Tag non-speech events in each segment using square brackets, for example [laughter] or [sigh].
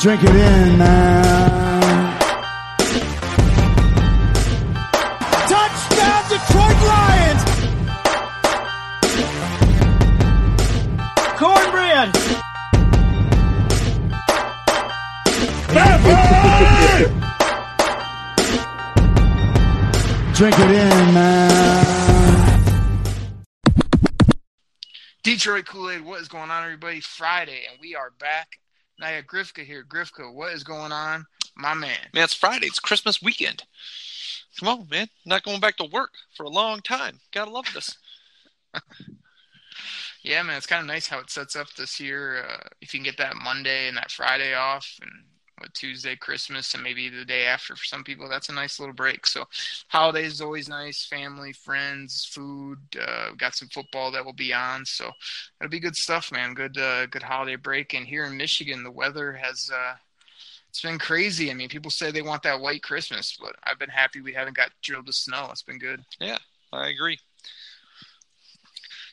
Drink it in, man. Touchdown, Detroit Lions! Cornbread! [laughs] Drink it in, man. Detroit Kool Aid, what is going on, everybody? Friday, and we are back. I got Grifka here. Grifka, what is going on, my man? Man, it's Friday. It's Christmas weekend. Come on, man. Not going back to work for a long time. Gotta love this. [laughs] Yeah, man, it's kind of nice how it sets up this year. Uh, if you can get that Monday and that Friday off, and with Tuesday, Christmas, and maybe the day after for some people, that's a nice little break. So, holidays is always nice. Family, friends, food. Uh, got some football that will be on, so it'll be good stuff, man. Good, uh, good holiday break. And here in Michigan, the weather has. Uh, it's been crazy. I mean, people say they want that white Christmas, but I've been happy we haven't got drilled with snow. It's been good. Yeah, I agree.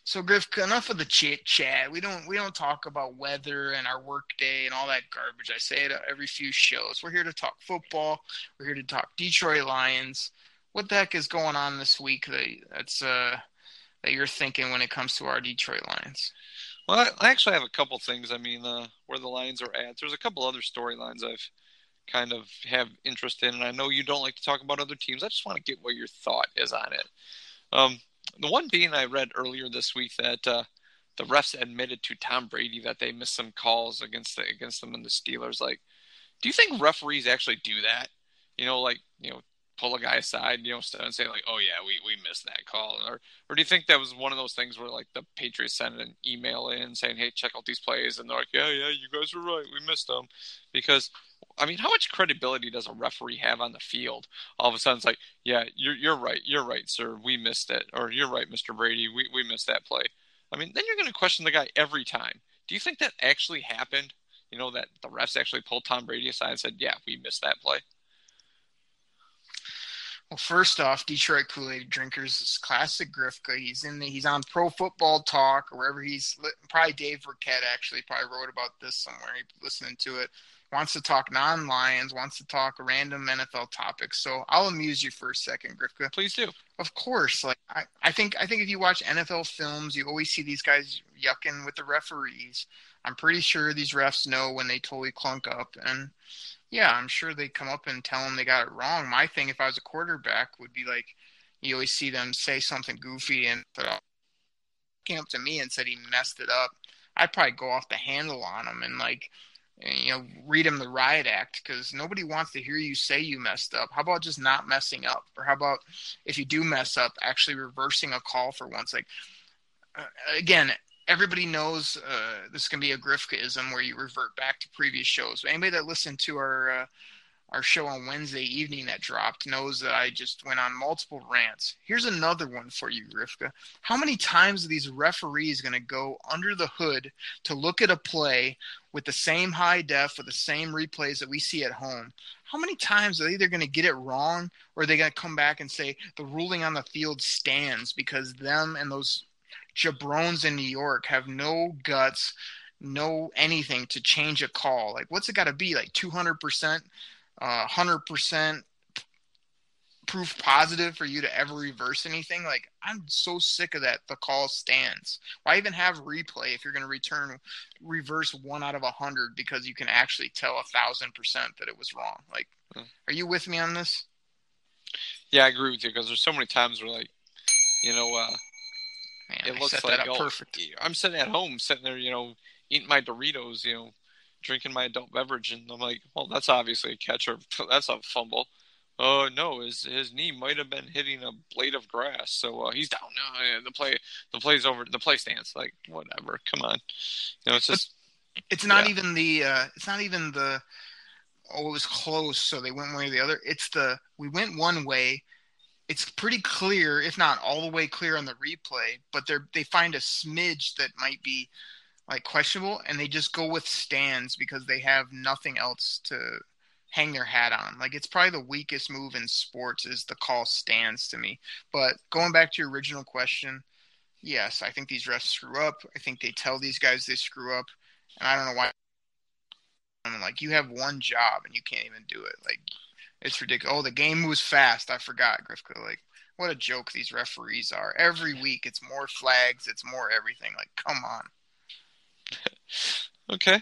So Griff, enough of the chit chat. We don't we don't talk about weather and our work day and all that garbage. I say it every few shows. We're here to talk football. We're here to talk Detroit Lions. What the heck is going on this week that that's uh that you're thinking when it comes to our Detroit Lions? Well, I, I actually have a couple things. I mean, uh, where the Lions are at. There's a couple other storylines I've kind of have interest in, and I know you don't like to talk about other teams. I just want to get what your thought is on it. Um, the one being I read earlier this week that uh, the refs admitted to Tom Brady that they missed some calls against the, against them and the Steelers. Like, do you think referees actually do that? You know, like you know, pull a guy aside, you know, and say like, "Oh yeah, we we missed that call," or or do you think that was one of those things where like the Patriots sent an email in saying, "Hey, check out these plays," and they're like, "Yeah, yeah, you guys were right, we missed them," because I mean, how much credibility does a referee have on the field? All of a sudden, it's like, yeah, you're you're right, you're right, sir, we missed it, or you're right, Mister Brady, we we missed that play. I mean, then you're going to question the guy every time. Do you think that actually happened? You know that the refs actually pulled Tom Brady aside and said, "Yeah, we missed that play." Well, first off, Detroit Kool Aid drinkers is classic Grifka. He's in the he's on Pro Football Talk or wherever he's probably Dave Birkett actually probably wrote about this somewhere. He listening to it wants to talk non-Lions, wants to talk random NFL topics. So I'll amuse you for a second, Grifka. Please do. Of course. Like I, I think I think if you watch NFL films, you always see these guys yucking with the referees. I'm pretty sure these refs know when they totally clunk up and yeah, I'm sure they come up and tell them they got it wrong. My thing, if I was a quarterback, would be like, you always see them say something goofy and came up to me and said he messed it up. I'd probably go off the handle on him and like, you know, read him the riot act because nobody wants to hear you say you messed up. How about just not messing up? Or how about if you do mess up, actually reversing a call for once? Like, uh, again, everybody knows uh, this can be a Grifkaism where you revert back to previous shows. But anybody that listened to our uh, our show on Wednesday evening that dropped knows that I just went on multiple rants. Here's another one for you, Grifka. How many times are these referees going to go under the hood to look at a play with the same high def, with the same replays that we see at home? How many times are they either going to get it wrong or are they going to come back and say the ruling on the field stands because them and those jabrones in New York have no guts, no anything to change a call. Like, what's it got to be? Like 200%, uh, 100% proof positive for you to ever reverse anything? Like, I'm so sick of that. The call stands. Why even have replay if you're going to return reverse one out of a hundred because you can actually tell a thousand percent that it was wrong? Like, hmm. are you with me on this? Yeah, I agree with you because there's so many times where, like, you know, uh, Man, it I looks like oh, perfect. I'm sitting at home, sitting there, you know, eating my Doritos, you know, drinking my adult beverage, and I'm like, well, that's obviously a catch or [laughs] that's a fumble. Oh uh, no, his his knee might have been hitting a blade of grass, so uh, he's down. No, the play the play's over. The play stands. Like whatever. Come on, you know, it's just. It's not Yeah. even the. Uh, it's not even the. Oh, it was close, so they went one way or the other. It's the we went one way. It's pretty clear, if not all the way clear on the replay, but they they find a smidge that might be like questionable, and they just go with stands because they have nothing else to hang their hat on. Like it's probably the weakest move in sports is the call stands to me. But going back to your original question, yes, I think these refs screw up. I think they tell these guys they screw up, and I don't know why. I'm like, you have one job and you can't even do it. Like, it's ridiculous. Oh, the game moves fast. I forgot, Grifka. Like, what a joke these referees are. Every week, it's more flags. It's more everything. Like, come on. [laughs] Okay.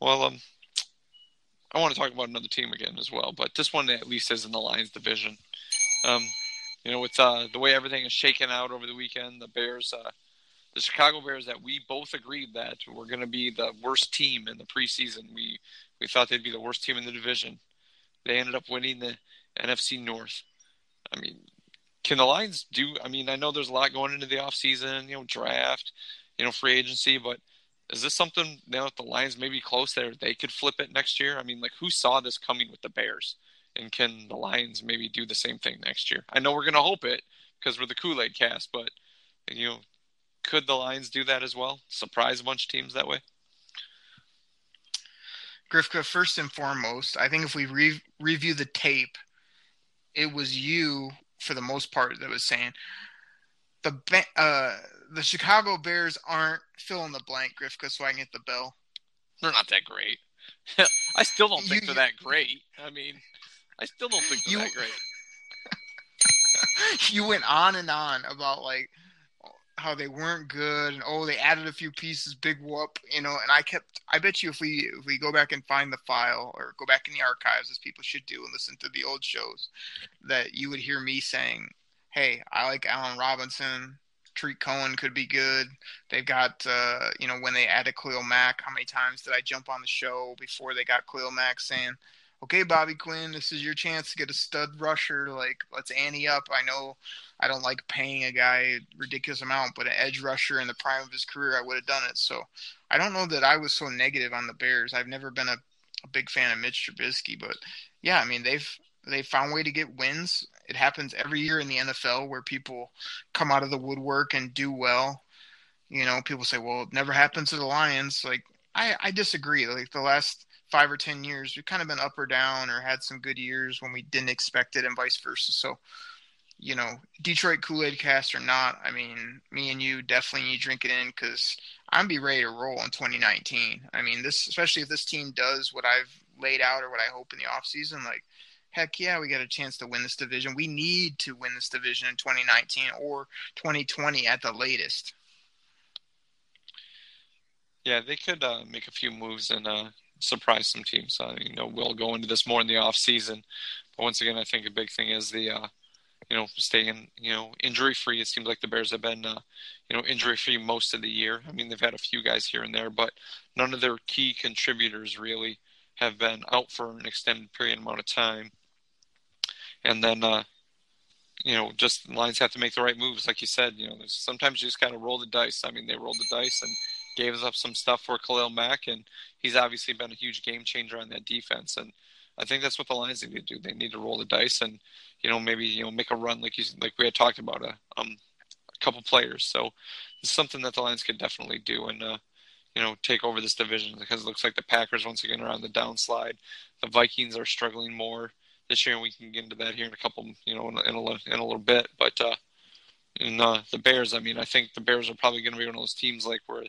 Well, um, I want to talk about another team again as well, but this one at least is in the Lions division. Um, you know, with uh, the way everything is shaken out over the weekend, the Bears, uh, the Chicago Bears, that we both agreed that were going to be the worst team in the preseason. We we thought they'd be the worst team in the division. They ended up winning the NFC North. I mean, can the Lions do? I mean, I know there's a lot going into the offseason, you know, draft, you know, free agency, but is this something now that the Lions may be close there they could flip it next year? I mean, like who saw this coming with the Bears? And can the Lions maybe do the same thing next year? I know we're gonna hope it because we're the Kool-Aid cast, but you know, could the Lions do that as well? Surprise a bunch of teams that way? Grifka, first and foremost, I think if we re- review the tape, it was you for the most part that was saying the uh, the Chicago Bears aren't fill in the blank, Grifka, so I can get the bill. They're not that great. [laughs] I still don't think You- they're that great. I mean, I still don't think they're You- that great. [laughs] you went on and on about like how they weren't good and oh they added a few pieces, big whoop, you know. And I kept, I bet you if we if we go back and find the file or go back in the archives, as people should do, and listen to the old shows, that you would hear me saying, "Hey, I like Allen Robinson." Tarik Cohen could be good. They've got, uh, you know, when they added Khalil Mack, how many times did I jump on the show before they got Khalil Mack saying, okay, Bobby Quinn, this is your chance to get a stud rusher. Like, let's ante up. I know I don't like paying a guy a ridiculous amount, but an edge rusher in the prime of his career, I would have done it. So I don't know that I was so negative on the Bears. I've never been a, a big fan of Mitch Trubisky, but yeah, I mean they've they found a way to get wins. It happens every year in the NFL where people come out of the woodwork and do well. You know, people say, "Well, it never happens to the Lions." Like, I, I disagree. Like the last five or ten years, we've kind of been up or down, or had some good years when we didn't expect it, and vice versa. So, you know, Detroit Kool Aid cast or not, I mean, me and you definitely need to drink it in because I'm be ready to roll in 2019. I mean, this especially if this team does what I've laid out or what I hope in the offseason, like heck yeah, we got a chance to win this division. We need to win this division in 2019 or 2020 at the latest. Yeah, they could uh, make a few moves and uh, surprise some teams. Uh, you know, we'll go into this more in the off season, but once again, I think a big thing is the uh, you know staying you know injury free. It seems like the Bears have been uh, you know injury free most of the year. I mean, they've had a few guys here and there, but none of their key contributors really have been out for an extended period amount of time. And then uh, you know, just the Lions have to make the right moves, like you said. You know, sometimes you just kind of roll the dice. I mean, they rolled the dice and gave us up some stuff for Khalil Mack, and he's obviously been a huge game changer on that defense. And I think that's what the Lions need to do. They need to roll the dice and you know maybe you know make a run like you like we had talked about a um a couple players. So it's something that the Lions could definitely do and uh, you know take over this division because it looks like the Packers once again are on the downslide. The Vikings are struggling more this year, and we can get into that here in a couple you know in a, in a, in a little bit. But uh, in uh, the Bears, I mean, I think the Bears are probably going to be one of those teams like where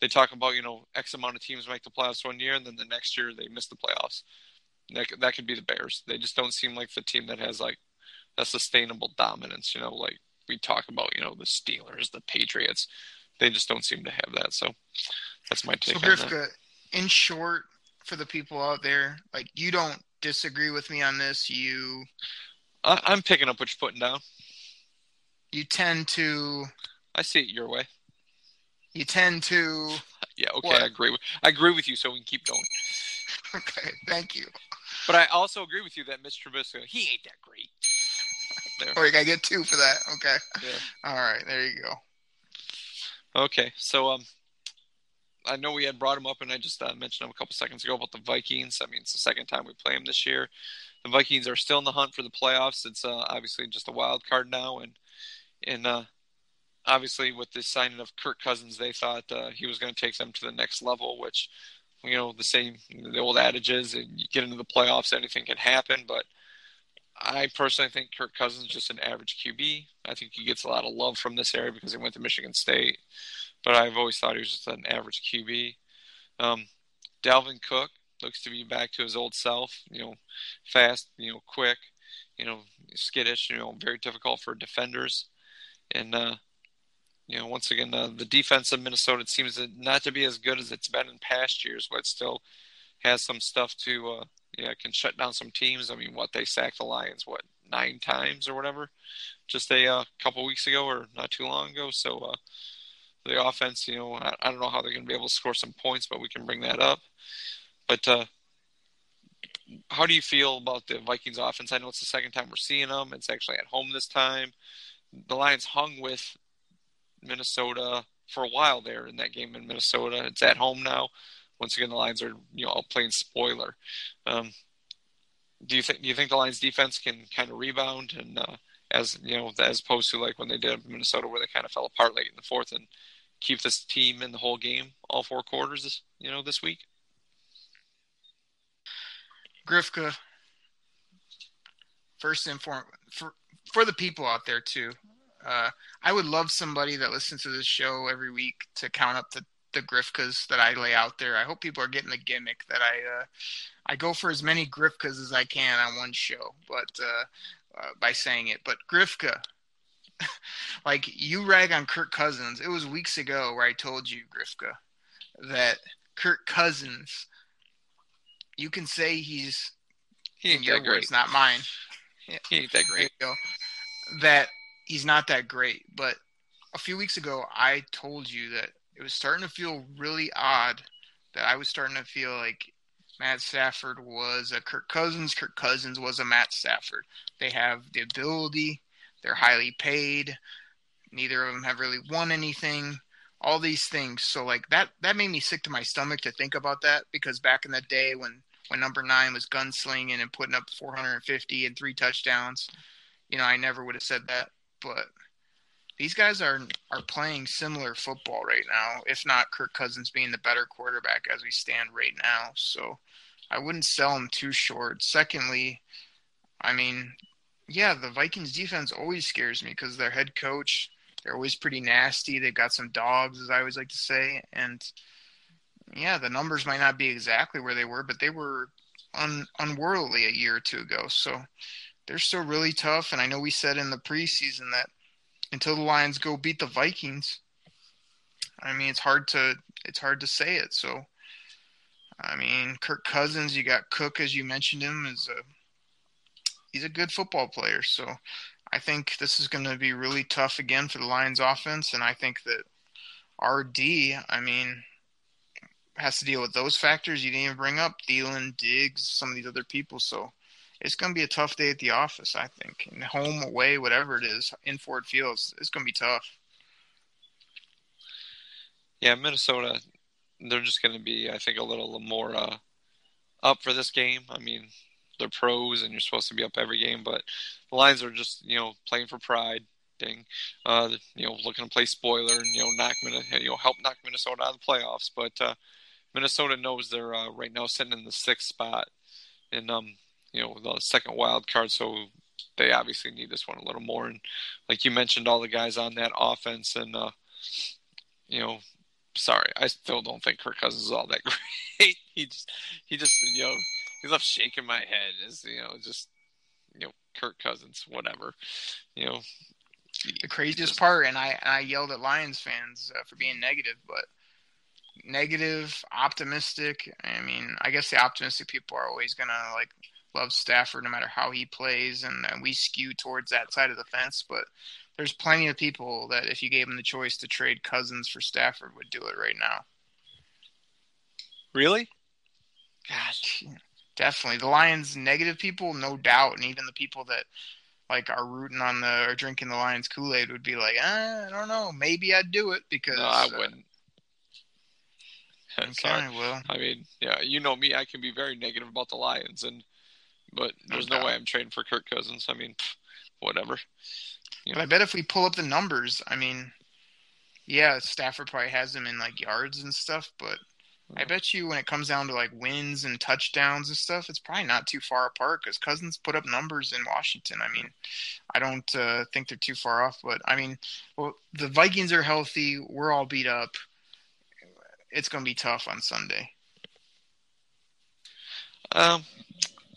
they talk about you know X amount of teams make the playoffs one year, and then the next year they miss the playoffs. That that could be the Bears. They just don't seem like the team that has like a sustainable dominance. You know, like we talk about, you know, the Steelers, the Patriots. They just don't seem to have that. So that's my take So on that. Grifka, in short, for the people out there, like you don't disagree with me on this. You I, I'm picking up what you're putting down. you tend to I see it your way. you tend to [laughs] Yeah, okay, What? I agree with I agree with you. So we can keep going. [laughs] okay, thank you. But I also agree with you that Mr. Trubisky, he ain't that great. There. Oh, you gotta get two for that. Okay. Yeah. All right, there you go. Okay, so um, I know we had brought him up, and I just uh, mentioned them a couple seconds ago about the Vikings. I mean, it's the second time we play them this year. The Vikings are still in the hunt for the playoffs. It's uh, obviously just a wild card now, and and uh, obviously with the signing of Kirk Cousins, they thought uh, he was going to take them to the next level. Which, you know, the same the old adage is, you get into the playoffs, anything can happen. But I personally think Kirk Cousins is just an average QB. I think he gets a lot of love from this area because he went to Michigan State but I've always thought he was just an average QB. Um, Dalvin Cook looks to be back to his old self. You know, fast, you know, quick, you know, skittish. You know, very difficult for defenders. And uh, you know, once again, uh, the defense of Minnesota seems not to be as good as it's been in past years, but still has some stuff to. Uh, yeah, can shut down some teams. I mean, what they sacked the Lions what nine times or whatever, just a uh, couple weeks ago or not too long ago. So. Uh, the offense. You know, I, I don't know how they're going to be able to score some points, but we can bring that up. But uh, how do you feel about the Vikings offense? I know it's the second time we're seeing them. It's actually at home this time. The Lions hung with Minnesota for a while there in that game in Minnesota. It's at home now. Once again, the Lions are you know playing spoiler. Um, do you think do you think the Lions defense can kind of rebound and uh, as you know as opposed to like when they did Minnesota where they kind of fell apart late in the fourth and keep this team in the whole game, all four quarters, this, you know, this week? Grifka, first and foremost, for, for the people out there too, uh, I would love somebody that listens to this show every week to count up the, the Grifkas that I lay out there. I hope people are getting the gimmick that I uh, I go for as many Grifkas as I can on one show, but uh, uh by saying it. But Grifka, [laughs] like you rag on Kirk Cousins. It was weeks ago where I told you, Grifka, that Kirk Cousins, you can say he's he ain't in your that words, not mine. He ain't that great. That he's not that great. But a few weeks ago, I told you that it was starting to feel really odd. That I was starting to feel like Matt Stafford was a Kirk Cousins. Kirk Cousins was a Matt Stafford. They have the ability. They're highly paid. Neither of them have really won anything. All these things. So like that that made me sick to my stomach to think about that because back in the day when when number nine was gunslinging and putting up 450 and three touchdowns, you know, I never would have said that. But these guys are are playing similar football right now, if not Kirk Cousins being the better quarterback as we stand right now. So I wouldn't sell him too short. Secondly, I mean, yeah, the Vikings defense always scares me because their head coach, they're always pretty nasty. They've got some dogs, as I always like to say, and yeah, the numbers might not be exactly where they were, but they were un- unworldly a year or two ago. So they're still really tough. And I know we said in the preseason that until the Lions go beat the Vikings, I mean it's hard to it's hard to say it. So I mean Kirk Cousins, you got Cook as you mentioned him is a he's a good football player. So I think this is going to be really tough again for the Lions offense, and I think that RD, I mean, has to deal with those factors you didn't even bring up, Thielen, Diggs, some of these other people. So it's going to be a tough day at the office, I think. And home, away, whatever it is, in Ford Field, it's, it's going to be tough. Yeah, Minnesota, they're just going to be, I think, a little more uh, up for this game. I mean, they're pros, and you're supposed to be up every game, but the Lions are just, you know, playing for pride. Ding, uh, you know, looking to play spoiler and you know knock you know, help knock Minnesota out of the playoffs. But uh, Minnesota knows they're uh, right now sitting in the sixth spot, and um, you know, the second wild card, so they obviously need this one a little more. And like you mentioned, all the guys on that offense, and uh, you know, sorry, I still don't think Kirk Cousins is all that [laughs] great. he just, he just, you know, he left shaking my head as you know, just you know, Kirk Cousins, whatever, you know. The craziest part, and I, I yelled at Lions fans uh, for being negative, but negative, optimistic. I mean, I guess the optimistic people are always gonna like love Stafford no matter how he plays, and, and we skew towards that side of the fence. But there's plenty of people that if you gave them the choice to trade Cousins for Stafford would do it right now. Really? Gosh, definitely the Lions negative people, no doubt, and even the people that like are rooting on the or drinking the Lions Kool Aid would be like, eh, I don't know, maybe I'd do it because No, I uh, wouldn't. Okay, [laughs] Sorry. well, I mean, yeah, you know me. I can be very negative about the Lions, and but there's no doubt. way I'm trading for Kirk Cousins. I mean, whatever. but I bet if we pull up the numbers, I mean, yeah, Stafford probably has them in like yards and stuff, but I bet you when it comes down to like wins and touchdowns and stuff, it's probably not too far apart because Cousins put up numbers in Washington. I mean, I don't uh, think they're too far off, but I mean, well, the Vikings are healthy. We're all beat up. It's going to be tough on Sunday. Um,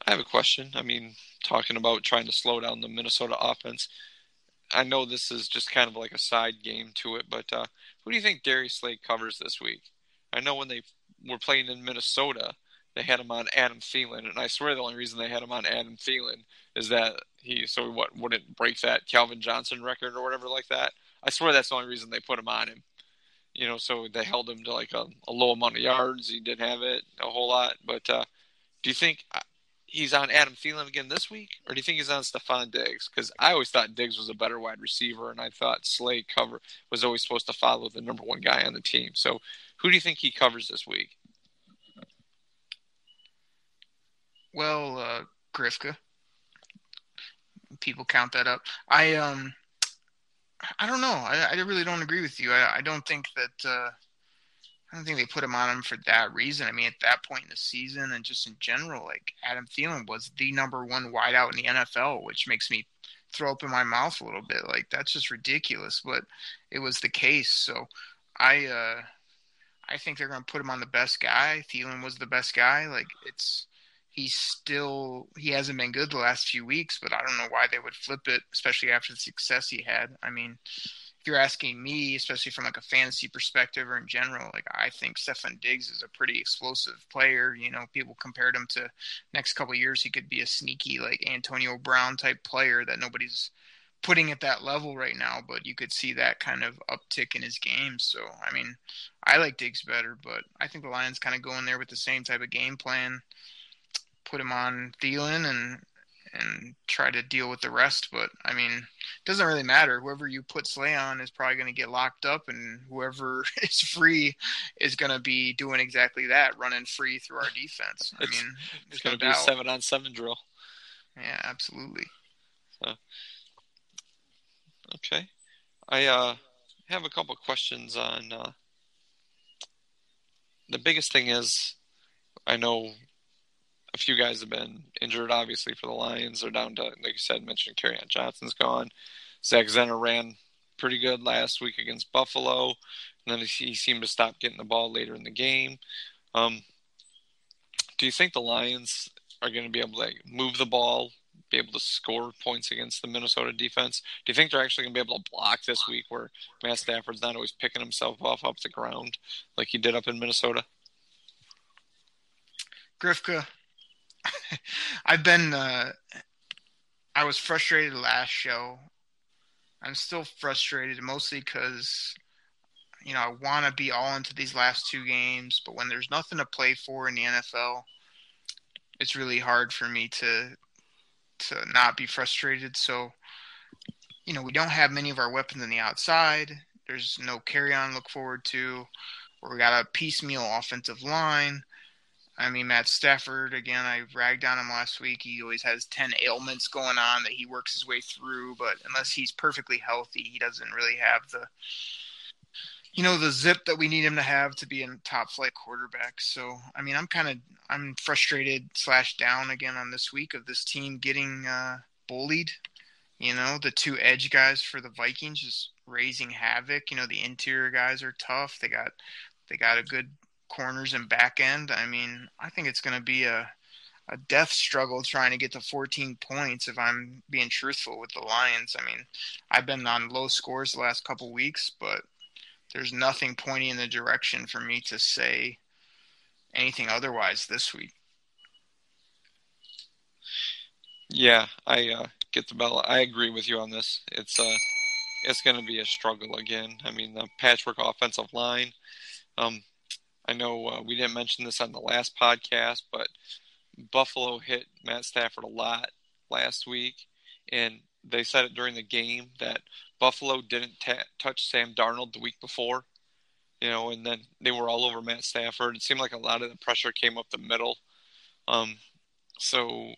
I have a question. I mean, talking about trying to slow down the Minnesota offense. I know this is just kind of like a side game to it, but uh, who do you think Darius Slay covers this week? I know when they were playing in Minnesota, they had him on Adam Thielen, and I swear the only reason they had him on Adam Thielen is that he so what wouldn't break that Calvin Johnson record or whatever like that. I swear that's the only reason they put him on him. You know, so they held him to like a, a low amount of yards. He didn't have it a whole lot, but uh, do you think uh, he's on Adam Thielen again this week, or do you think he's on Stefon Diggs? Because I always thought Diggs was a better wide receiver, and I thought Slay cover was always supposed to follow the number one guy on the team. So, who do you think he covers this week? Well, uh, Grifka. People count that up. I um, I don't know. I, I really don't agree with you. I, I don't think that. Uh, I don't think they put him on him for that reason. I mean, at that point in the season and just in general, like Adam Thielen was the number one wideout in the NFL, which makes me throw up in my mouth a little bit. Like that's just ridiculous, but it was the case. So I uh I think they're going to put him on the best guy. Thielen was the best guy. Like it's he's still he hasn't been good the last few weeks, but I don't know why they would flip it, especially after the success he had. I mean, if you're asking me, especially from like a fantasy perspective or in general, like I think Stefon Diggs is a pretty explosive player. You know, people compared him to next couple years he could be a sneaky like Antonio Brown type player that nobody's putting at that level right now, but you could see that kind of uptick in his game. So I mean, I like Diggs better, but I think the Lions kind of go in there with the same type of game plan, put him on Thielen and and try to deal with the rest. But I mean, it doesn't really matter. Whoever you put Slay on is probably going to get locked up, and whoever [laughs] is free is going to be doing exactly that, running free through our defense. I mean, It's going to be a seven on seven drill. Yeah, absolutely. Okay. I uh, have a couple questions on. Uh, the biggest thing is, I know a few guys have been injured, obviously, for the Lions. They're down to, like you said, mentioned Kerryon Johnson's gone. Zach Zenner ran pretty good last week against Buffalo, and then he seemed to stop getting the ball later in the game. Um, do you think the Lions are going to be able to like, move the ball, be able to score points against the Minnesota defense? Do you think they're actually going to be able to block this week where Matt Stafford's not always picking himself off up the ground like he did up in Minnesota? Grifka, [laughs] I've been. Uh, I was frustrated last show. I'm still frustrated, mostly because you know I want to be all into these last two games, but when there's nothing to play for in the NFL, it's really hard for me to to not be frustrated. So, you know, we don't have many of our weapons on the outside. There's no Kerryon look forward to. We got a piecemeal offensive line. I mean, Matt Stafford, again, I ragged on him last week. He always has 10 ailments going on that he works his way through, but unless he's perfectly healthy, he doesn't really have the, you know, the zip that we need him to have to be a top flight quarterback. So, I mean, I'm kind of, I'm frustrated slash down again on this week of this team getting uh, bullied. You know, the two edge guys for the Vikings just raising havoc. You know, the interior guys are tough. They got, they got a good corners and back end. I mean, I think it's going to be a a death struggle trying to get to 14 points if I'm being truthful with the Lions. I mean, I've been on low scores the last couple weeks, but there's nothing pointing in the direction for me to say anything otherwise this week. Yeah, I uh, get the bell. I agree with you on this. It's uh, it's going to be a struggle again. I mean, the patchwork offensive line. Um, I know uh, we didn't mention this on the last podcast, but Buffalo hit Matt Stafford a lot last week, and they said it during the game that Buffalo didn't touch Sam Darnold the week before, you know, and then they were all over Matt Stafford. It seemed like a lot of the pressure came up the middle. Um, so,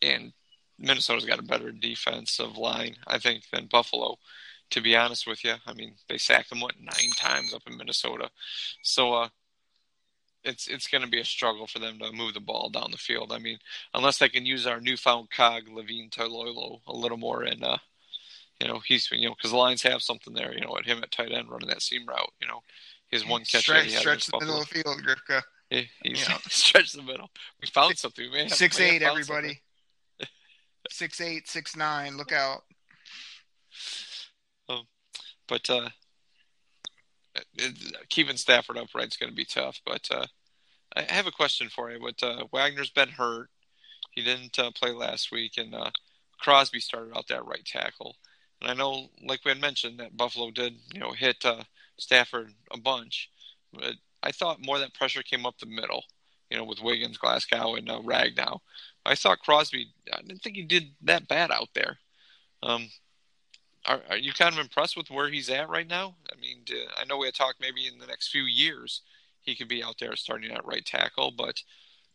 and Minnesota's got a better defensive line, I think, than Buffalo. To be honest with you, I mean, they sacked them what nine times up in Minnesota, so uh, it's it's going to be a struggle for them to move the ball down the field. I mean, unless they can use our newfound cog Levine Toilolo a little more, and uh, you know he's you know because the Lions have something there, you know, at him at tight end running that seam route, you know, his one catch stretch, stretch the middle of the field, Grifka. Yeah, he's Yeah. [laughs] stretch the middle. We found something. We have, Six eight, everybody. [laughs] six eight, six nine. Look out. something. But uh, it, keeping Stafford upright is going to be tough. But uh, I have a question for you. But uh, Wagner's been hurt. He didn't uh, play last week, and uh, Crosby started out that right tackle. And I know, like we had mentioned, that Buffalo did, you know, hit uh, Stafford a bunch. But I thought more that pressure came up the middle, you know, with Wiggins, Glasgow, and uh, Ragnow. I thought Crosby. I didn't think he did that bad out there. Um, are, are you kind of impressed with where he's at right now? I mean, do, I know we had talked maybe in the next few years he could be out there starting at right tackle, but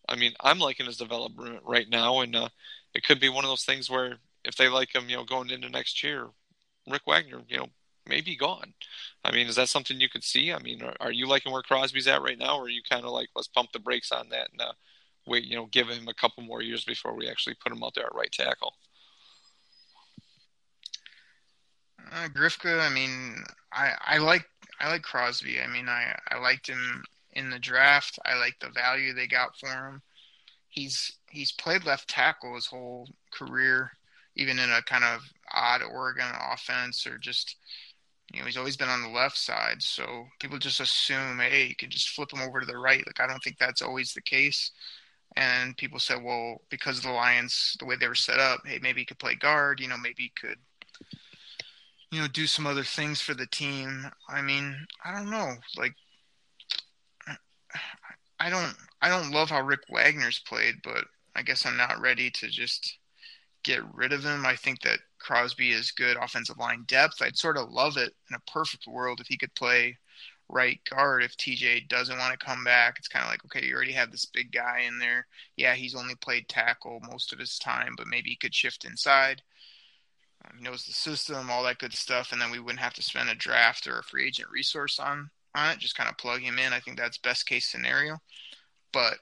I mean, I'm liking his development right now, and uh, it could be one of those things where if they like him, you know, going into next year, Rick Wagner, you know, may be gone. I mean, is that something you could see? I mean, are, are you liking where Crosby's at right now, or are you kind of like let's pump the brakes on that and uh, wait, you know, give him a couple more years before we actually put him out there at right tackle? Uh, Grifka, I mean, I I like I like Crosby. I mean, I I liked him in the draft. I like the value they got for him. He's he's played left tackle his whole career, even in a kind of odd Oregon offense or just you know, he's always been on the left side. So people just assume, hey, you can just flip him over to the right. Like I don't think that's always the case. And people said, well, because of the Lions, the way they were set up, hey, maybe he could play guard. You know, maybe he could you know, do some other things for the team. I mean, I don't know. Like, I don't, I don't love how Rick Wagner's played, but I guess I'm not ready to just get rid of him. I think that Crosby is good offensive line depth. I'd sort of love it in a perfect world if he could play right guard. If TJ doesn't want to come back, it's kind of like, okay, you already have this big guy in there. Yeah, he's only played tackle most of his time, but maybe he could shift inside. Um, he knows the system, all that good stuff, and then we wouldn't have to spend a draft or a free agent resource on on it. Just kind of plug him in. I think that's best case scenario. But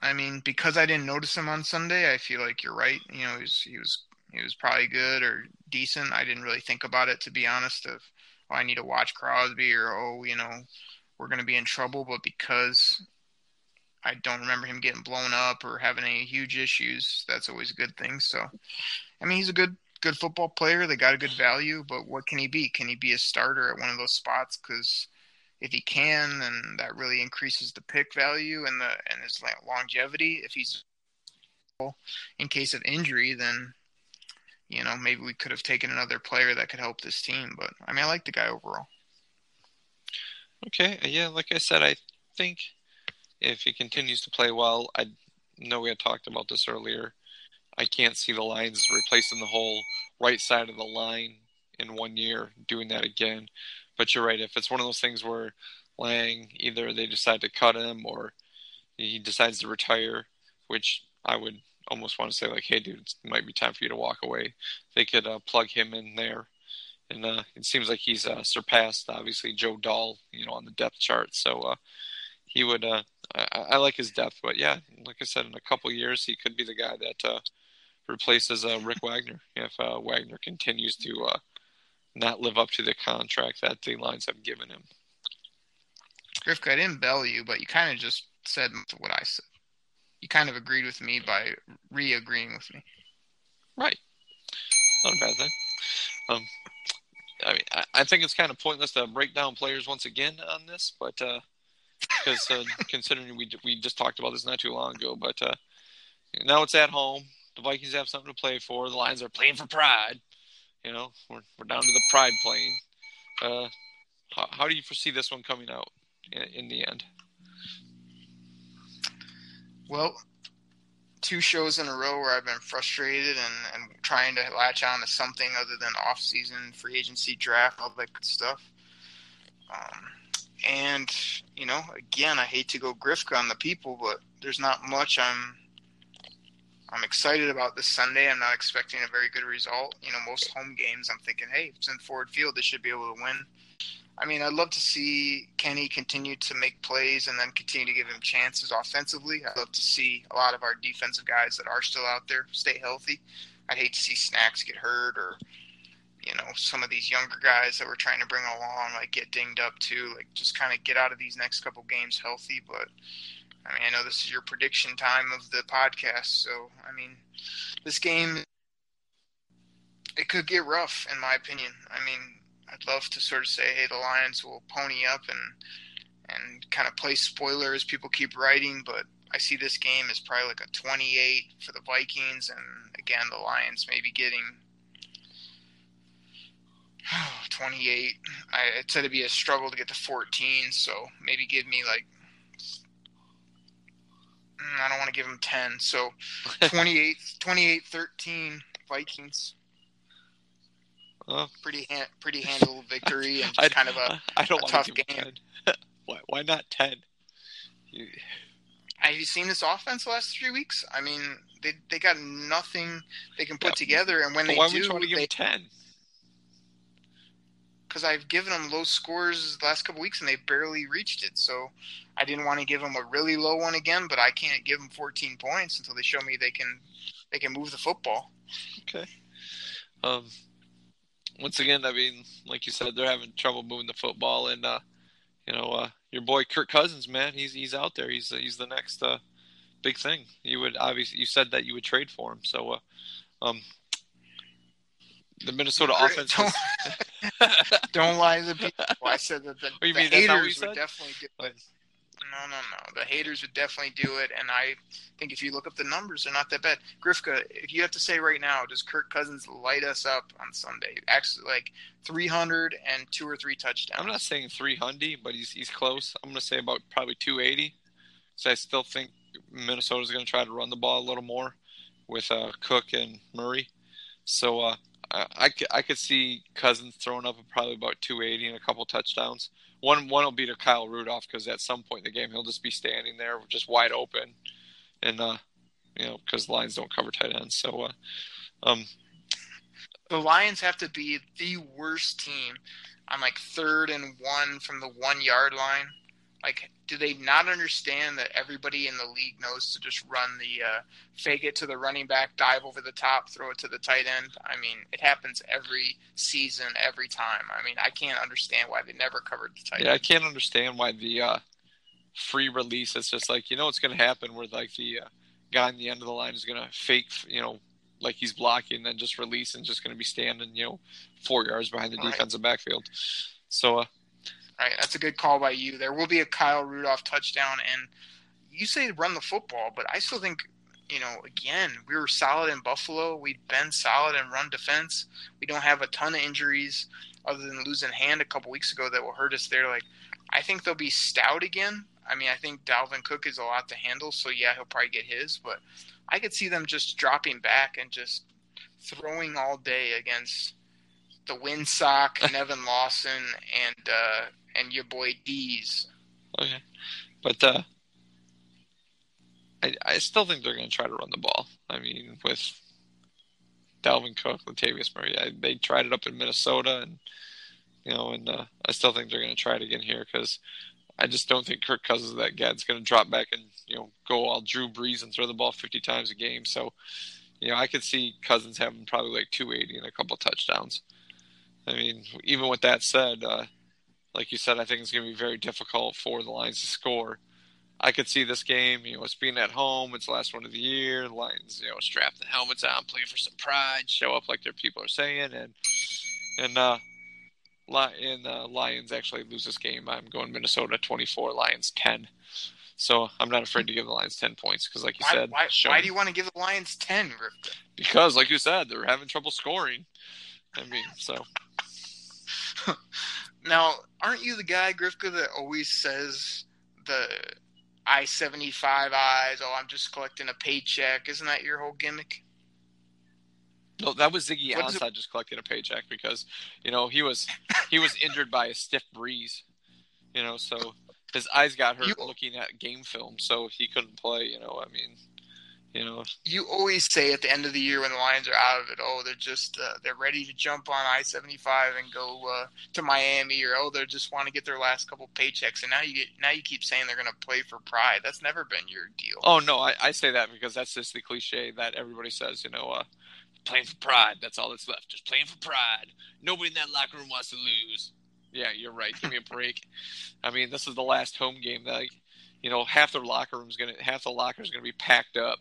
I mean, because I didn't notice him on Sunday, I feel like you're right. You know, he was he was he was probably good or decent. I didn't really think about it to be honest. Of oh, I need to watch Crosby or oh, you know, we're going to be in trouble. But because I don't remember him getting blown up or having any huge issues, that's always a good thing. So, I mean, he's a good good football player. They got a good value, but what can he be? Can he be a starter at one of those spots? Because if he can, then that really increases the pick value and the and his longevity. If he's in case of injury, then you know maybe we could have taken another player that could help this team. But I mean, I like the guy overall. Okay, yeah, like I said, I think if he continues to play well, I know we had talked about this earlier. I can't see the Lions replacing the whole right side of the line in one year, doing that again. But you're right. If it's one of those things where Lang either they decide to cut him or he decides to retire, which I would almost want to say like, hey, dude, it might be time for you to walk away. They could uh, plug him in there, and uh, it seems like he's uh, surpassed obviously Joe Dahl, you know, on the depth chart. So uh, he would. Uh, I, I like his depth, but yeah, like I said, in a couple years he could be the guy that uh, replaces Rick Wagner if Wagner continues to not live up to the contract that the Lions have given him. Grifka, I didn't bell you, but you kind of just said what I said. You kind of agreed with me by re-agreeing with me. Right. Not a bad thing. Um, I mean, I, I think it's kind of pointless to break down players once again on this, but because uh, [laughs] considering we we just talked about this not too long ago, but uh, now it's at home. The Vikings have something to play for. The Lions are playing for pride. You know, we're we're down to the pride plane. Uh, how, how do you foresee this one coming out in, in the end? Well, two shows in a row where I've been frustrated and, and trying to latch on to something other than off-season free agency draft, all that good stuff. Um, And you know, again, I hate to go Grifka on the people, but there's not much I'm I'm excited about this Sunday. I'm not expecting a very good result. You know, most home games, I'm thinking, hey, it's in Ford Field, they should be able to win. I mean, I'd love to see Kenny continue to make plays and then continue to give him chances offensively. I'd love to see a lot of our defensive guys that are still out there stay healthy. I'd hate to see Snacks get hurt or, you know, some of these younger guys that we're trying to bring along like get dinged up too. Like just kind of get out of these next couple games healthy. But I mean, I know this is your prediction time of the podcast, so I mean, this game it could get rough in my opinion. I mean, I'd love to sort of say, hey, the Lions will pony up and and kind of play spoiler as people keep writing, but I see this game as probably like a 28 for the Vikings, and again, the Lions maybe getting [sighs] 28. I, it said it'd be a struggle to get to 14, so maybe give me like Mm, I don't want to give them 10. So [laughs] 28, 28 13 Vikings. Pretty ha- pretty [laughs] handle victory and I, kind of a. I don't a want tough to give him game. 10. [laughs] why, why not 10? You, Have you seen this offense the last three weeks? I mean, they they got nothing they can put Yeah, together, and when but they why would you want to give they, 10? Because I've given them low scores the last couple weeks and they barely reached it. So I didn't want to give them a really low one again, but I can't give them 14 points until they show me they can they can move the football. Okay. Um, once again, I mean, like you said, they're having trouble moving the football, and uh, you know, uh, your boy Kirk Cousins, man, he's he's out there. He's he's the next uh, big thing. You would obviously you said that you would trade for him, so uh, um, the Minnesota offense. Don't, [laughs] don't lie to the people. [laughs] I said that the, the mean that's not what you haters would definitely do it. No, no, no. The haters would definitely do it, and I think if you look up the numbers, they're not that bad. Grifka, if you have to say right now, does Kirk Cousins light us up on Sunday? Actually, like 300 and two or three touchdowns. I'm not saying 300, but he's he's close. I'm going to say about probably 280. So I still think Minnesota's going to try to run the ball a little more with uh, Cook and Murray. So uh, I, I, could, I could see Cousins throwing up probably about 280 and a couple touchdowns. One one will be to Kyle Rudolph because at some point in the game he'll just be standing there just wide open, and uh, you know because Lions don't cover tight ends. So uh, um, the Lions have to be the worst team on like third and one from the one yard line. Like, do they not understand that everybody in the league knows to just run the uh, fake it to the running back, dive over the top, throw it to the tight end? I mean, it happens every season, every time. I mean, I can't understand why they never covered the tight end. Yeah, I can't understand why the uh, free release. It's just like you know what's going to happen where like the uh, guy on the end of the line is going to fake, you know, like he's blocking, and then just release and just going to be standing, you know, four yards behind the defensive backfield. So uh, Right, that's a good call by you. There will be a Kyle Rudolph touchdown, and you say run the football, but I still think, you know, again, we were solid in Buffalo. We've been solid in run defense. We don't have a ton of injuries other than losing hand a couple weeks ago that will hurt us there. Like, I think they'll be stout again. I mean, I think Dalvin Cook is a lot to handle, so yeah, he'll probably get his, but I could see them just dropping back and just throwing all day against the Windsock, [laughs] Nevin Lawson, and uh, and your boy D's. okay, but uh, I I still think they're going to try to run the ball. I mean, with Dalvin Cook, Latavius Murray, I, they tried it up in Minnesota, and you know, and uh, I still think they're going to try it again here because I just don't think Kirk Cousins that guy that's going to drop back and you know go all Drew Brees and throw the ball 50 times a game. So, you know, I could see Cousins having probably like 280 and a couple touchdowns. I mean, even with that said, uh, like you said, I think it's going to be very difficult for the Lions to score. I could see this game, you know, it's being at home, it's the last one of the year, the Lions, you know, strap the helmets on, play for some pride, show up like their people are saying, and and uh, and uh, Lions actually lose this game. I'm going Minnesota 24, Lions 10. So I'm not afraid to give the Lions 10 points because, like you Why, said, why, why do you want to give the Lions ten, because, like you said, they're having trouble scoring. I mean, so Now, aren't you the guy, Grifka, that always says the I seventy five eyes? Oh, I'm just collecting a paycheck. Isn't that your whole gimmick? No, that was Ziggy What is it- Ansah just collecting a paycheck because you know he was he was [laughs] injured by a stiff breeze, You know, so his eyes got hurt You- looking at game film, so he couldn't play. You know, I mean, you know, You always say at the end of the year when the Lions are out of it, oh, they're just uh, they're ready to jump on I seventy five and go uh, to Miami, or oh, they just want to get their last couple paychecks. And now you get now you keep saying they're going to play for pride. That's never been your deal. Oh no, I, I say that because that's just the cliche that everybody says. You know, uh, playing for pride. That's all that's left. Just playing for pride. Nobody in that locker room wants to lose. Yeah, you're right. Give me a break. [laughs] I mean, this is the last home game. That like, you know, half their locker room's gonna, half the lockers gonna be packed up.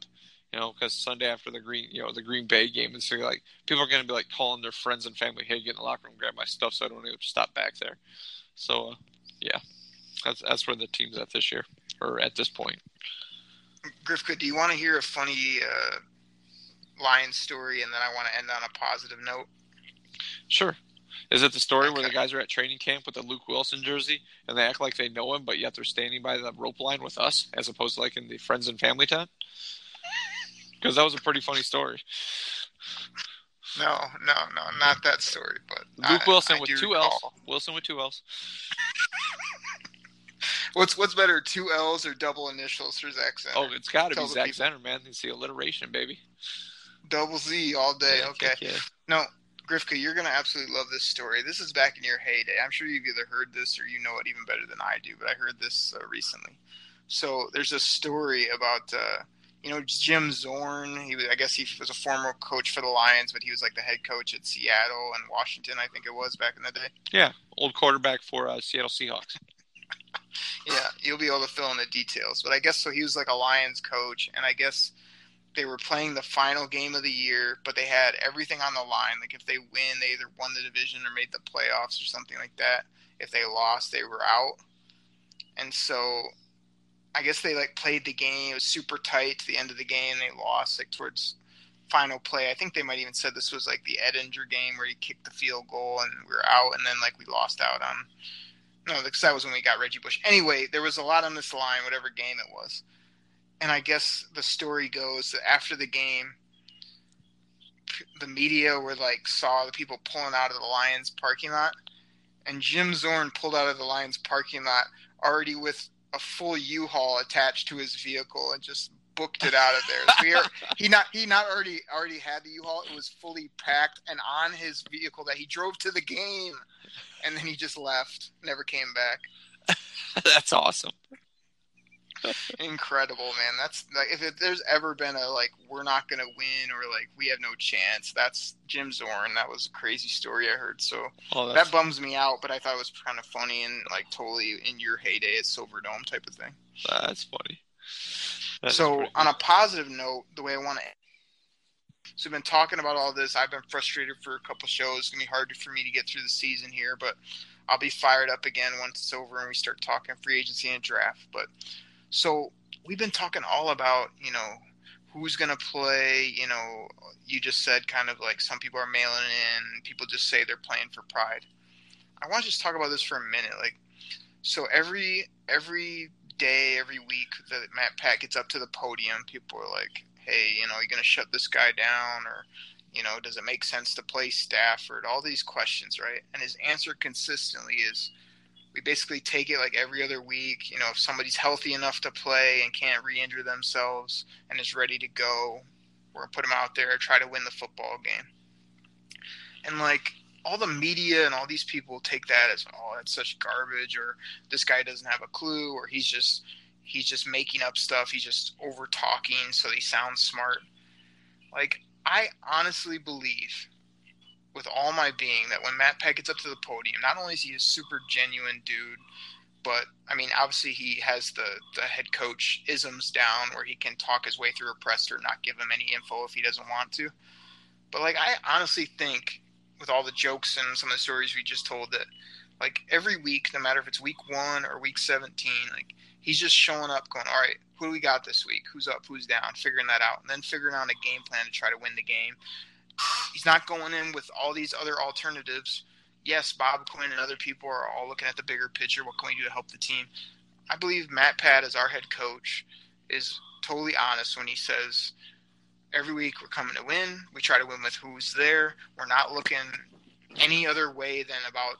You know, because Sunday after the Green, you know, the Green Bay game, and so like people are gonna be like calling their friends and family, "Hey, get in the locker room, grab my stuff, so I don't have to stop back there." So, uh, yeah, that's that's where the team's at this year, or at this point. Grifka, do you want to hear a funny uh, Lions story, and then I want to end on a positive note? Sure. Is it the story where the guys are at training camp with the Luke Willson jersey and they act like they know him, but yet they're standing by the rope line with us, as opposed to like in the friends and family tent? Because that was a pretty funny story. No, no, no, not that story. But Luke I- Willson I with two recall. L's. Willson with two L's. [laughs] What's what's better, two L's or double initials for Zach Zenner? Oh, it's got to be Zach people. Zenner, man. It's the alliteration, baby. double Z all day. Yeah, okay. yeah. No, Grifka, you're gonna absolutely love this story. This is back in your heyday. I'm sure you've either heard this or you know it even better than I do. But I heard this uh, recently. So there's a story about uh, you know Jim Zorn. He was, I guess he was a former coach for the Lions, but he was like the head coach at Seattle and Washington. I think it was back in the day. Yeah, old quarterback for uh, Seattle Seahawks. [laughs] Yeah, you'll be able to fill in the details. But I guess so. He was like a Lions coach, and I guess they were playing the final game of the year, but they had everything on the line. Like if they win, they either won the division or made the playoffs or something like that. If they lost, they were out. And so I guess they like played the game. It was super tight to the end of the game. They lost like towards final play. I think they might even said this was like the Edinger game where he kicked the field goal and we were out, and then like we lost out on. No, because that was when we got Reggie Bush. Anyway, there was a lot on this line, whatever game it was. And I guess the story goes that after the game, the media were like saw the people pulling out of the Lions parking lot, and Jim Zorn pulled out of the Lions parking lot already with a full U-Haul attached to his vehicle and just booked it out of there. So he, he not he not already already had the U-Haul; it was fully packed and on his vehicle that he drove to the game, and then he just left, never came back. [laughs] That's awesome. [laughs] Incredible, man. That's like if there's ever been a like we're not gonna win or like we have no chance. That's Jim Zorn. That was a crazy story I heard. So Oh, that bums me out, but I thought it was kind of funny and like totally in your heyday at Silverdome type of thing. that's funny. That so on a positive note, the way I want to. So we've been talking about all this. I've been frustrated for a couple shows. It's gonna be hard for me to get through the season here, but I'll be fired up again once it's over and we start talking free agency and draft. But so we've been talking all about you know who's gonna play. You know, you just said kind of like some people are mailing in. People just say they're playing for pride. I want to just talk about this for a minute. Like, so every every day, every week that Matt Pat gets up to the podium, people are like, "Hey, you know, you're gonna shut this guy down," or, you know, does it make sense to play Stafford? All these questions, right? And his answer consistently is, we basically take it like every other week. You know, if somebody's healthy enough to play and can't re-injure themselves and is ready to go, we're gonna put them out there, try to win the football game. And like all the media and all these people take that as oh that's such garbage or this guy doesn't have a clue or he's just he's just making up stuff he's just over talking so he sounds smart like i honestly believe with all my being that when matt pat gets up to the podium not only is he a super genuine dude but i mean obviously he has the the head coach isms down where he can talk his way through a presser not give him any info if he doesn't want to but like i honestly think with all the jokes and some of the stories we just told that like every week, no matter if it's week one or week 17, like he's just showing up going, all right, who do we got this week? Who's up? Who's down? Figuring that out. And then figuring out a game plan to try to win the game. He's not going in with all these other alternatives. Yes, Bob Quinn and other people are all looking at the bigger picture. What can we do to help the team? I believe Matt Pat, as our head coach, is totally honest when he says, every week we're coming to win. We try to win with who's there. We're not looking any other way than about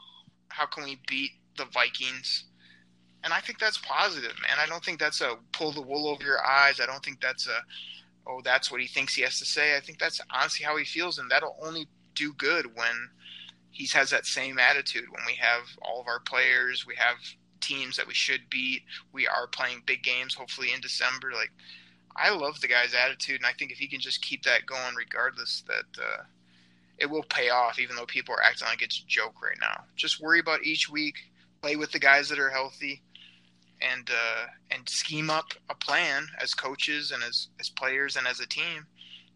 how can we beat the Vikings and I think that's positive, man. I don't think that's a pull the wool over your eyes. I don't think that's a oh that's what he thinks he has to say. I think that's honestly how he feels, and that'll only do good when he has that same attitude. When we have all of our players, we have teams that we should beat. We are playing big games, hopefully in December. Like I love the guy's attitude, and I think if he can just keep that going, regardless, that uh, it will pay off. Even though people are acting like it's a joke right now, just worry about each week. Play with the guys that are healthy and uh, and scheme up a plan as coaches and as as players and as a team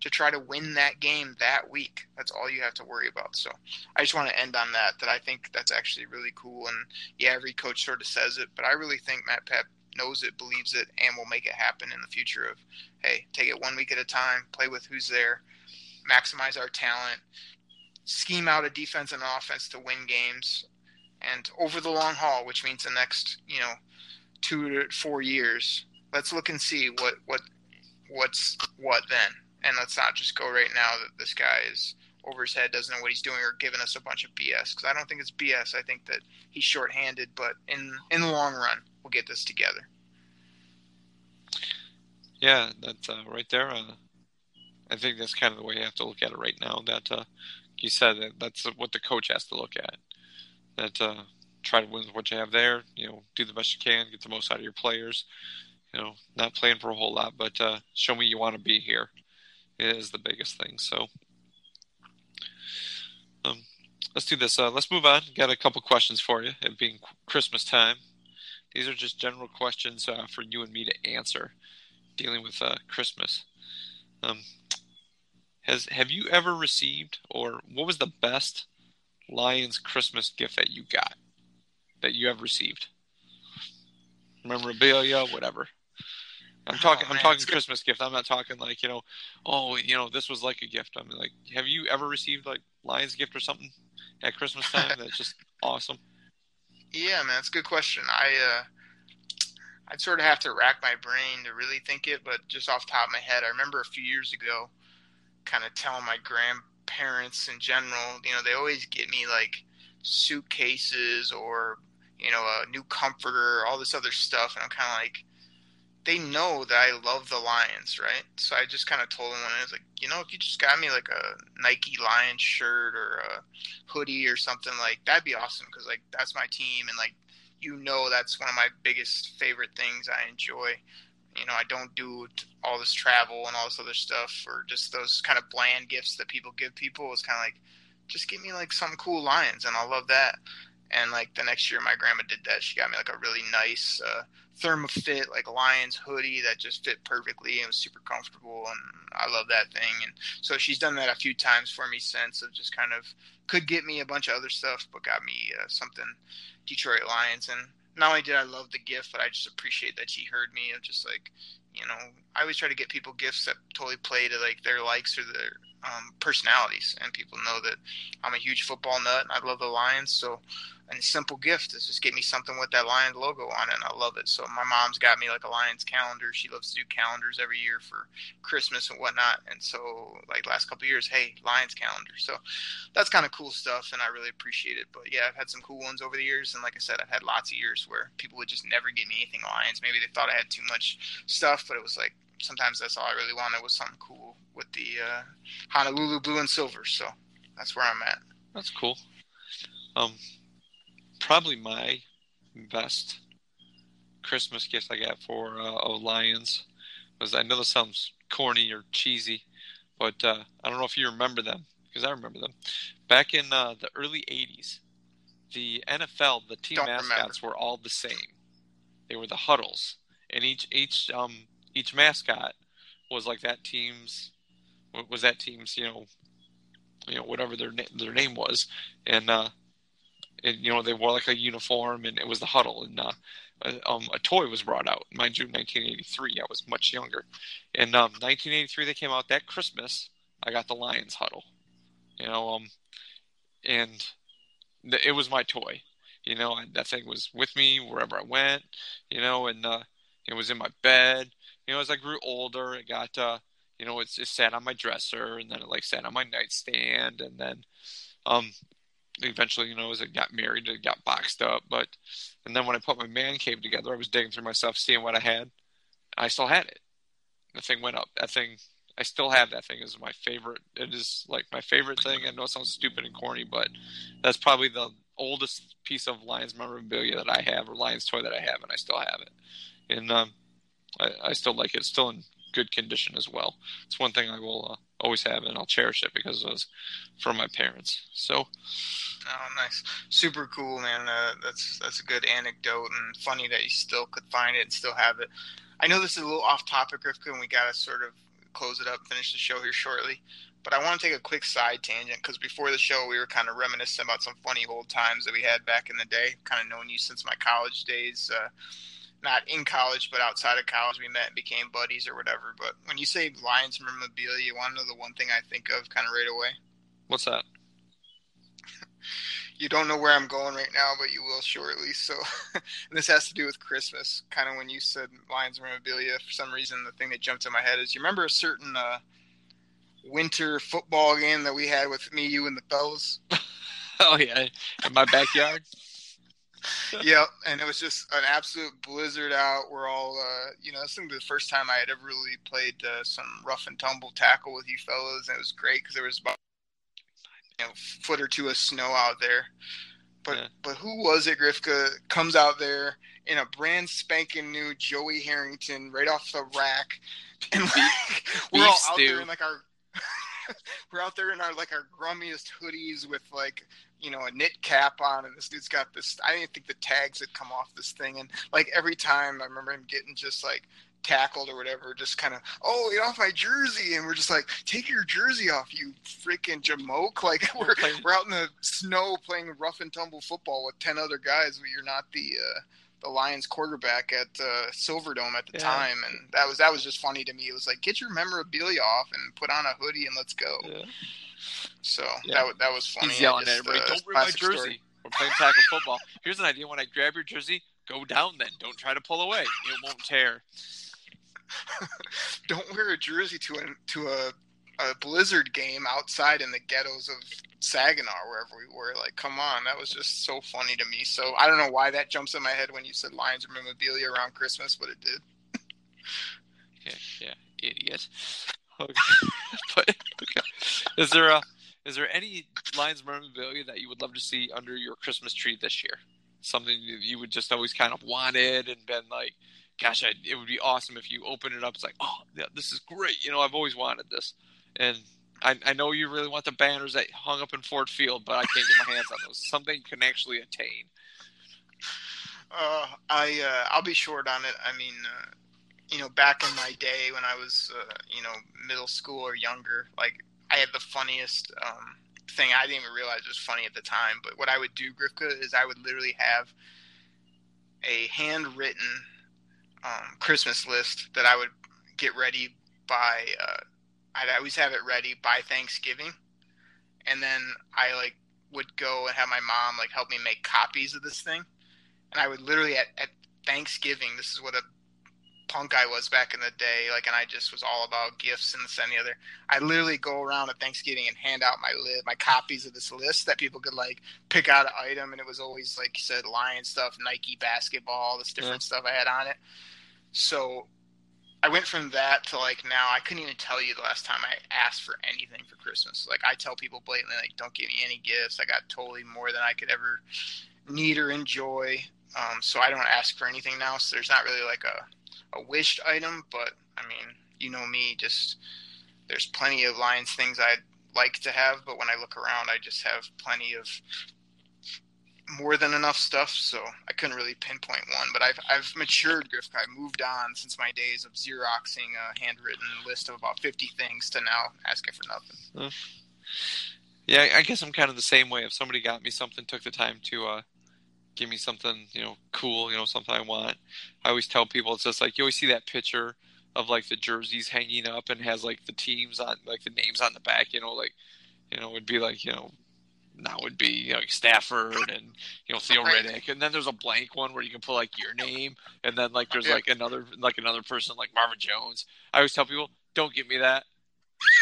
to try to win that game that week. That's all you have to worry about. So I just want to end on that. That I think that's actually really cool. And yeah, every coach sort of says it, but I really think Matt Pat knows it, believes it, and will make it happen in the future. Of hey, take it one week at a time, play with who's there, maximize our talent, scheme out a defense and offense to win games, and over the long haul, which means the next you know two to four years, let's look and see what what what's what then, and let's not just go right now that this guy is over his head, doesn't know what he's doing, or giving us a bunch of BS. Because I don't think it's BS. I think that he's shorthanded, but in in the long run, we'll get this together. Yeah, that's uh, right there. Uh, I think that's kind of the way you have to look at it right now. That uh, you said that that's what the coach has to look at. That uh, try to win with what you have there. You know, do the best you can, get the most out of your players. You know, not playing for a whole lot, but uh, show me you want to be here is the biggest thing. So, um, let's do this. Uh, let's move on. Got a couple questions for you. It being Christmas time, these are just general questions uh, for you and me to answer, dealing with uh, Christmas. Um, has have you ever received, or what was the best Lions Christmas gift that you got? That you have received? Memorabilia, whatever. I'm talking. Oh, I'm talking Christmas gift. I'm not talking like you know, oh, you know, this was like a gift. I mean, like, have you ever received like Lions gift or something at Christmas time that's just [laughs] awesome? Yeah, man, that's a good question. I uh, I'd sort of have to rack my brain to really think it, but just off top of my head, I remember a few years ago, kind of telling my grandparents in general, you know, they always get me like suitcases or you know, a new comforter, all this other stuff, and I'm kind of like, they know that I love the Lions, right? So I just kind of told them when I was like, you know, if you just got me like a Nike Lions shirt or a hoodie or something like that'd be awesome because like that's my team and like you know that's one of my biggest favorite things I enjoy. You know, I don't do all this travel and all this other stuff or just those kind of bland gifts that people give people. It's kind of like, just give me like some cool Lions and I'll love that. And like the next year, my grandma did that. She got me like a really nice uh, ThermaFit like Lions hoodie that just fit perfectly and was super comfortable, and I love that thing. And so she's done that a few times for me since. Of just kind of could get me a bunch of other stuff, but got me uh, something Detroit Lions. And not only did I love the gift, but I just appreciate that she heard me. Of just like you know, I always try to get people gifts that totally play to like their likes or their um, personalities, and people know that I'm a huge football nut and I love the Lions. So and simple gift is just get me something with that Lions logo on it, and I love it. So my mom's got me like a Lions calendar. She loves to do calendars every year for Christmas and whatnot. And so like last couple years, hey, Lions calendar. So that's kind of cool stuff, and I really appreciate it. But yeah, I've had some cool ones over the years, and like I said, I've had lots of years where people would just never get me anything Lions. Maybe they thought I had too much stuff, but it was like sometimes that's all I really wanted was something cool with the uh, Honolulu blue and silver. So that's where I'm at. That's cool. Um, probably my best Christmas gift I got for uh, Lions was I know this sounds corny or cheesy, but uh, I don't know if you remember them because I remember them back in uh, the early '80s. The NFL, the team don't mascots remember. were all the same. They were the huddles, and each each um each mascot was like that team's was that team's you know you know whatever their their name was, and uh, and you know they wore like a uniform, and it was the huddle, and uh, um, a toy was brought out. Mind you, 1983, I was much younger. In um, 1983, they came out that Christmas. I got the Lions huddle, you know, um, and th- it was my toy. You know, and that thing was with me wherever I went. You know, and uh, it was in my bed. You know, as I grew older, it got, uh, you know, it's, it sat on my dresser, and then it like sat on my nightstand, and then, um, eventually, you know, as I got married, it got boxed up. But and then when I put my man cave together, I was digging through my stuff, seeing what I had. I still had it. The thing went up. That thing, I still have that thing. Is my favorite. It is like my favorite thing. I know it sounds stupid and corny, but that's probably the oldest piece of Lions memorabilia that I have, or Lions toy that I have, and I still have it. And um, I, I still like it. It's still in good condition as well. It's one thing I will uh, always have, and I'll cherish it because it was from my parents. So, Oh, nice, super cool, man. Uh, that's that's a good anecdote and funny that you still could find it and still have it. I know this is a little off topic, Grifka, and we got to sort of close it up, and finish the show here shortly. But I want to take a quick side tangent because before the show, we were kind of reminiscing about some funny old times that we had back in the day. Kind of known you since my college days. Uh, not in college, but outside of college, we met and became buddies or whatever. But when you say Lions memorabilia, you want to know the one thing I think of kind of right away? what's that? you don't know where I'm going right now, but you will shortly. So, [laughs] this has to do with Christmas. Kind of when you said Lions memorabilia, for some reason, the thing that jumped in my head is you remember a certain uh, winter football game that we had with me, you, and the fellas. [laughs] Oh yeah, in my backyard. [laughs] yep, and it was just an absolute blizzard out. We're all, uh, you know, this is the first time I had ever really played uh, some rough and tumble tackle with you fellas, and it was great because there was about you know foot or two of snow out there. But Yeah. but who was it? Grifka comes out there in a brand spanking new Joey Harrington right off the rack, [laughs] and like, we're all beef out stew. there in like our. [laughs] we're out there in our like our grummiest hoodies with like you know a knit cap on and this dude's got this i didn't think the tags had come off this thing and like every time i remember him getting just like tackled or whatever just kind of oh get off my jersey and we're just like take your jersey off you freaking jamoke [laughs] like we're, we're out in the snow playing rough and tumble football with 10 other guys but you're not the uh the Lions quarterback at uh, Silverdome at the Yeah. time, and that was that was just funny to me. It was like get your memorabilia off and put on a hoodie and let's go. Yeah. So Yeah. that that was funny. He's yelling at everybody, uh, "Don't wear my jersey." story. We're playing tackle football. Here's an idea: when I grab your jersey, go down. Then don't try to pull away; it won't tear. [laughs] Don't wear a jersey to a to a, a blizzard game outside in the ghettos of Saginaw, wherever we were. Like, come on, that was just so funny to me. So I don't know why that jumps in my head when you said Lions memorabilia around Christmas, but it did. Yeah, yeah, idiot. Okay. [laughs] but okay. is there a is there any Lions memorabilia that you would love to see under your Christmas tree this year? Something you would just always kind of wanted and been like, gosh, I, it would be awesome if you open it up. It's like, oh, yeah, this is great. You know, I've always wanted this. And I, I know you really want the banners that hung up in Ford Field, but I can't get my hands on those. Something you can actually attain. Uh, I uh, I'll be short on it. I mean, uh, you know, back in my day when I was, uh, you know, middle school or younger, like I had the funniest um, thing. I didn't even realize was funny at the time. But what I would do, Grifka, is I would literally have a handwritten um, Christmas list that I would get ready by. Uh, I'd always have it ready by Thanksgiving, and then I like would go and have my mom like help me make copies of this thing and I would literally at, at Thanksgiving. This is what a punk I was back in the day. Like, and I just was all about gifts and this and the other. I literally go around at Thanksgiving and hand out my li- my copies of this list that people could like pick out an item, and it was always like you said, Lion stuff, Nike basketball, this different stuff I had on it. So. I went from that to like now. I couldn't even tell you the last time I asked for anything for Christmas. Like I tell people blatantly, like, don't give me any gifts. I got totally more than I could ever need or enjoy. Um, so I don't ask for anything now. So there's not really like a, a wished item, but I mean, you know me, just there's plenty of Lions things I'd like to have, but when I look around, I just have plenty of more than enough stuff. So I couldn't really pinpoint one, but I've I've matured, Griff. I've moved on since my days of xeroxing a handwritten list of about 50 things to now asking for nothing. Yeah, I guess I'm kind of the same way. If somebody got me something, took the time to uh, give me something, you know, cool, you know, something I want, I always tell people it's just like you always see that picture of like the jerseys hanging up and has like the teams on, like the names on the back, you know, like, you know, it would be like, you know, now would be you know, like Stafford and you know Theo. Riddick, and then there's a blank one where you can put like your name, and then like there's like another like another person like Marvin Jones. I always tell people, don't give me that.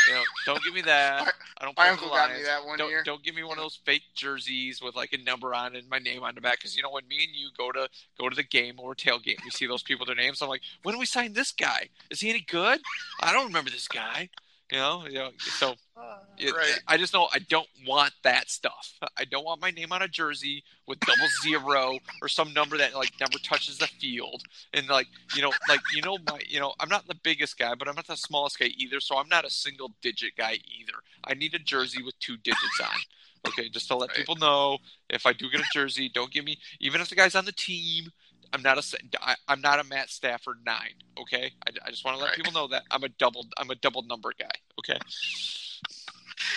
You know, don't give me that. My- I don't. My uncle got me that one don't, year. don't give me one of those fake jerseys with like a number on it and my name on the back. Because you know when me and you go to go to the game or tailgate, we see those people their names. I'm like, when do we sign this guy? Is he any good? I don't remember this guy. You know, you know. So [laughs] it, right. I just know I don't want that stuff. I don't want my name on a jersey with double [laughs] zero or some number that like never touches the field. And like you know, like you know, my you know, I'm not the biggest guy, but I'm not the smallest guy either. So I'm not a single digit guy either. I need a jersey with two digits on. Okay, just to let Right. people know if I do get a jersey, don't give me even if the guy's on the team. I'm not a I, I'm not a Matt Stafford nine. Okay, I, I just want to let Right. people know that I'm a double I'm a double number guy. Okay. [laughs]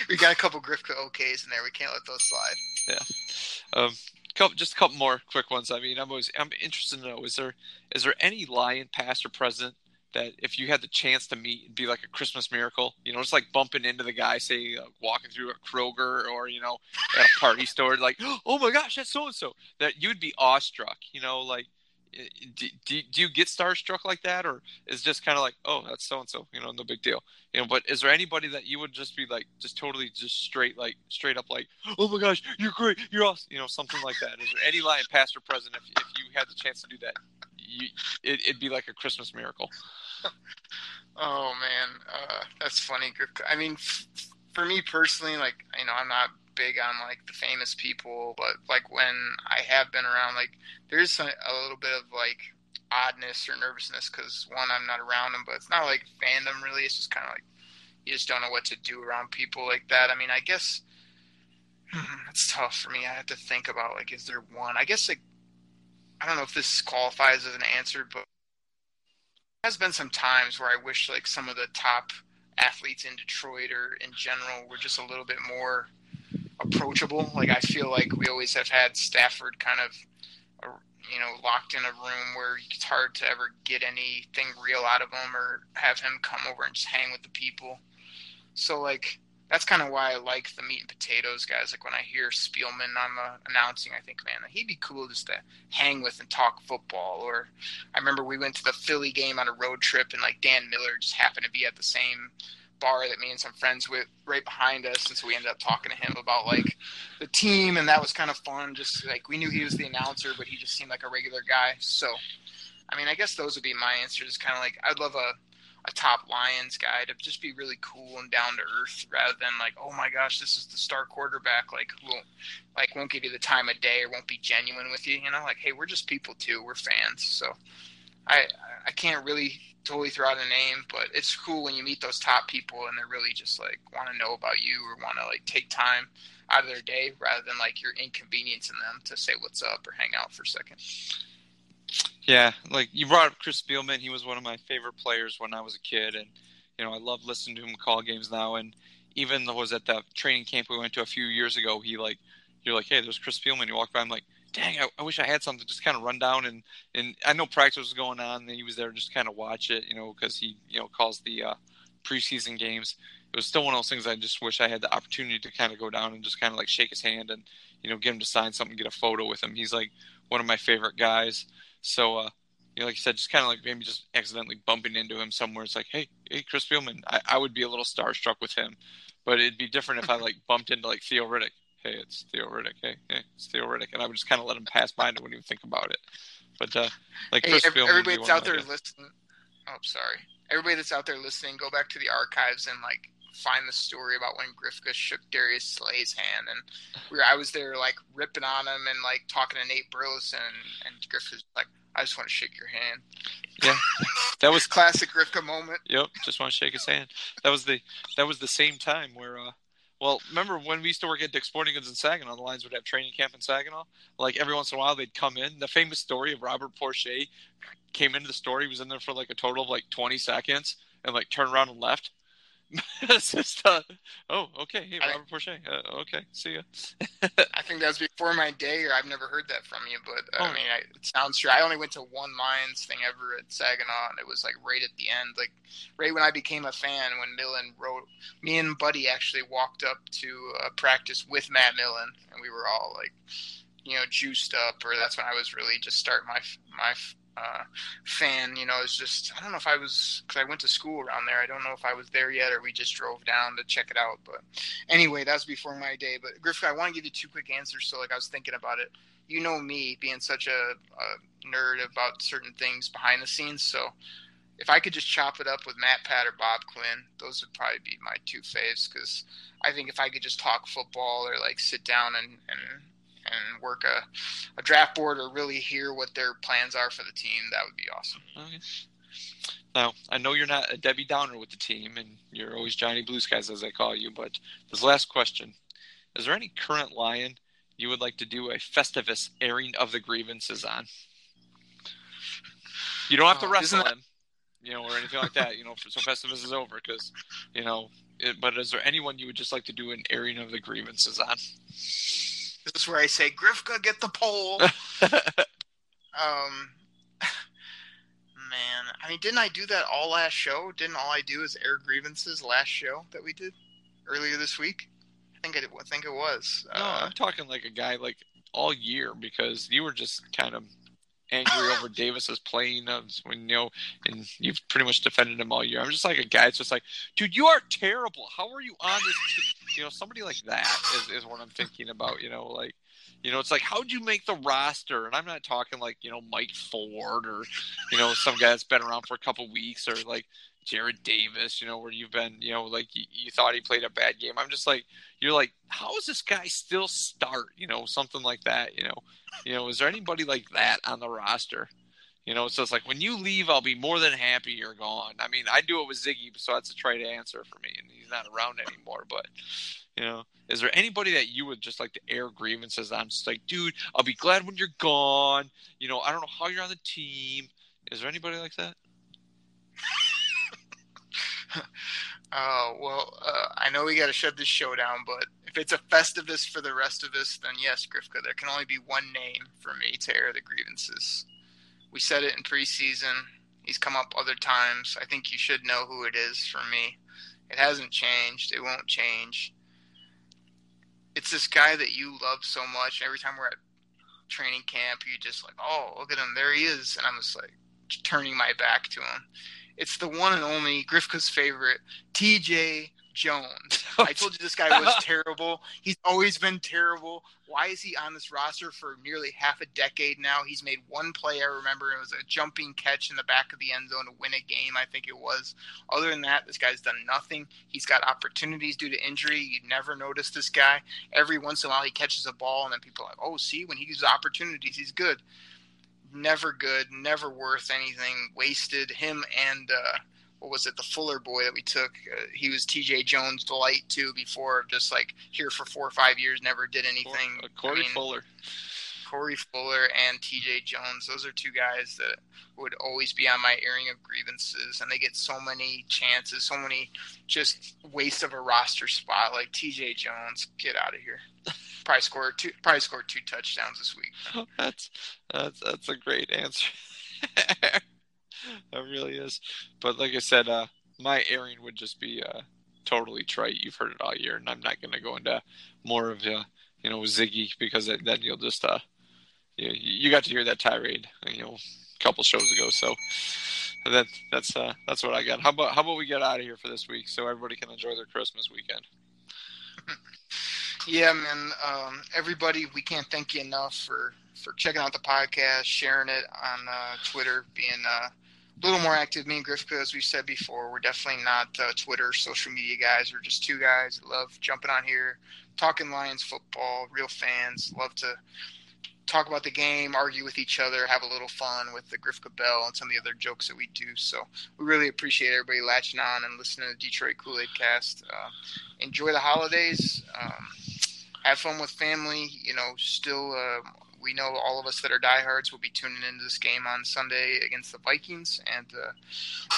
We got a couple Grifka OKs in there. We can't let those slide. Yeah. Um, couple, just a couple more quick ones. I mean, I'm always I'm interested to know is there is there any lion past or present that if you had the chance to meet, it'd be like a Christmas miracle? You know, just like bumping into the guy, say uh, walking through a Kroger or you know at a party store, like [gasps] oh my gosh, that's so and so. That you'd be awestruck. You know, like. I- Do, do, do you get starstruck like that, or is just kind of like, oh, that's so and so, you know, no big deal, you know? But is there anybody that you would just be like, just totally, just straight, like straight up, like, oh my gosh, you're great, you're awesome, you know, something like that. Is there any lion, past or present, if, if you had the chance to do that, you, it, it'd be like a Christmas miracle. [laughs] Oh man, uh, that's funny. I mean, f- for me personally, like you know, I'm not big on like the famous people, but like when I have been around, like there's a, a little bit of like oddness or nervousness because one, I'm not around them, but it's not like fandom really. It's just kind of like you just don't know what to do around people like that. I mean, I guess hmm, it's tough for me. I have to think about like, is there one? I guess like I don't know if this qualifies as an answer, but there has been some times where I wish like some of the top athletes in Detroit or in general were just a little bit more approachable. Like I feel like we always have had Stafford kind of, uh, you know, locked in a room where it's hard to ever get anything real out of him or have him come over and just hang with the people. So like that's kind of why I like the meat and potatoes guys. Like when I hear Spielman on the announcing, I think, man, he'd be cool just to hang with and talk football. Or I remember we went to the Philly game on a road trip, and like Dan Miller just happened to be at the same bar that me and some friends with right behind us, and so we ended up talking to him about like the team, and that was kind of fun. Just like we knew he was the announcer, but he just seemed like a regular guy. So, I mean, I guess those would be my answers. Kind of like I'd love a a top Lions guy to just be really cool and down to earth, rather than like, oh my gosh, this is the star quarterback, like who won't, like won't give you the time of day or won't be genuine with you. You know, like hey, we're just people too, we're fans. So, I I can't really totally throw out a name, but it's cool when you meet those top people and they're really just like want to know about you or want to like take time out of their day rather than like you're inconveniencing them to say what's up or hang out for a second. Yeah, like you brought up Chris Spielman. He was one of my favorite players when I was a kid, and you know I love listening to him call games now. And even though I was at that training camp we went to a few years ago, he like you're like, hey, there's Chris Spielman. You walk by, I'm like, dang, I, I wish I had something just kind of run down and and I know practice was going on, and he was there just kind of watch it, you know, because he you know calls the uh, preseason games. It was still one of those things I just wish I had the opportunity to kind of go down and just kind of like shake his hand and you know get him to sign something, get a photo with him. He's like one of my favorite guys. So, uh, you know, like you said, just kind of like maybe just accidentally bumping into him somewhere. It's like, hey, hey, Chris Spielman. I, I would be a little starstruck with him, but it'd be different if I like bumped into like Theo Riddick. Hey, it's Theo Riddick. Hey, hey, it's Theo Riddick, and I would just kind of let him pass by and I wouldn't even think about it. But uh, like Hey, Chris ev- Spielman, would everybody that's out there guys. listening. Oh, sorry. Everybody that's out there listening, go back to the archives and like find the story about when Grifka shook Darius Slay's hand, and we were, I was there like ripping on him and like talking to Nate Burleson, and Grifka's like, "I just want to shake your hand." Yeah, that was [laughs] Classic Grifka moment. Yep, just want to shake his hand. That was the that was the same time where uh well, remember when we used to work at Dick's Sporting Goods in Saginaw, the lines would have training camp in Saginaw? Like every once in a while they'd come in. The famous story of Robert Porcher came into the store, he was in there for like a total of like twenty seconds and like turned around and left. [laughs] it's just uh, oh, okay, hey I- Robert Porcher. Uh, okay, see ya. I think that was before my day, or I've never heard that from you. But Oh. I mean, I, it sounds true. I only went to one Lions thing ever at Saginaw, and it was like right at the end, like right when I became a fan. When Millen wrote, me and Buddy actually walked up to uh, practice with Matt Millen, and we were all like, you know, juiced up. Or that's when I was really just starting my my uh, fan. You know, it's just I don't know if I was because I went to school around there. I don't know if I was there yet or we just drove down to check it out. But anyway, that was before my day. But Griff, I want to give you two quick answers. So like I was thinking about it. You know me being such a, a nerd about certain things behind the scenes. So if I could just chop it up with Matt Pat or Bob Quinn, those would probably be my two faves because I think if I could just talk football or like sit down and, and and work a, a draft board or really hear what their plans are for the team, that would be awesome. Okay. Now, I know you're not a Debbie Downer with the team, and you're always Johnny Blue Skies, as I call you, but this last question Is there any current Lion you would like to do a Festivus airing of the grievances on? You don't have to Oh, wrestle that- him, you know, or anything like that, you know, so Festivus is over, because, you know, it, but is there anyone you would just like to do an airing of the grievances on? This is where I say, Grifka, get the pole. [laughs] um, man, I mean, didn't I do that all last show? Didn't all I do is air grievances last show that we did earlier this week? I think it, I think it was. No, Uh, I'm talking like a guy like all year because you were just kind of angry over Davis's playing of when you know, and you've pretty much defended him all year. I'm just like a guy. It's just like, dude, you are terrible. How are you on this? [laughs] You know, somebody like that is is what I'm thinking about. You know, like. You know, it's like, how'd you make the roster? And I'm not talking like, you know, Mike Ford or, you know, some guy that's been around for a couple weeks or like Jarrad Davis, you know, where you've been, you know, like you, you thought he played a bad game. I'm just like, you're like, how is this guy still start? You know, something like that. You know, you know, is there anybody like that on the roster? You know, so it's like when you leave, I'll be more than happy you're gone. I mean, I do it with Ziggy, so that's a trite answer for me, and he's not around anymore. But you know, is there anybody that you would just like to air grievances I'm Just like, dude, I'll be glad when you're gone. You know, I don't know how you're on the team. Is there anybody like that? Oh [laughs] well, uh, I know we got to shut this show down, but if it's a Festivus for the rest of us, then yes, Grifka, there can only be one name for me to air the grievances. We said it in preseason. He's come up other times. I think you should know who it is for me. It hasn't changed. It won't change. It's this guy that you love so much. Every time we're at training camp, you're just like, oh, look at him, there he is, and I'm just like turning my back to him. It's the one and only Grifka's favorite, TJ Jones. [laughs] I told you this guy was terrible. He's always been terrible. Why is he on this roster for nearly half a decade now? He's made one play I remember. It was a jumping catch in the back of the end zone to win a game, I think it was. Other than that, this guy's done nothing. He's got opportunities due to injury. You never notice this guy. Every once in a while, he catches a ball, and then people are like, oh, see, when he uses opportunities, he's good never good, never worth anything, wasted. Him and uh, what was it, the Fuller boy that we took? Uh, he was T.J. Jones' delight too. Before just like here for four or five years, never did anything. Uh, Corey I mean, Fuller. Corey Fuller and T.J. Jones. Those are two guys that would always be on my airing of grievances, and they get so many chances, so many just waste of a roster spot. Like T.J. Jones, get out of here. [laughs] Probably scored two. Probably scored two touchdowns this week. [laughs] that's that's that's a great answer. [laughs] that really is. But like I said, uh, my airing would just be uh, totally trite. You've heard it all year, and I'm not going to go into more of uh, you know Ziggy because then you'll just uh, you got to hear that tirade you know a couple shows ago. So that that's uh, that's what I got. How about how about we get out of here for this week so everybody can enjoy their Christmas weekend. Yeah, man. Um, everybody, we can't thank you enough for for checking out the podcast, sharing it on uh, Twitter, being uh, a little more active. Me and Grifka, as we've said before, we're definitely not uh, Twitter social media guys. We're just two guys that love jumping on here, talking Lions football, real fans. Love to talk about the game, argue with each other, have a little fun with the Grifka Bell and some of the other jokes that we do. So we really appreciate everybody latching on and listening to the Detroit Kool Aid Cast. Uh, enjoy the holidays. Um, have fun with family. You know, still, uh, we know all of us that are diehards will be tuning into this game on Sunday against the Vikings, and uh,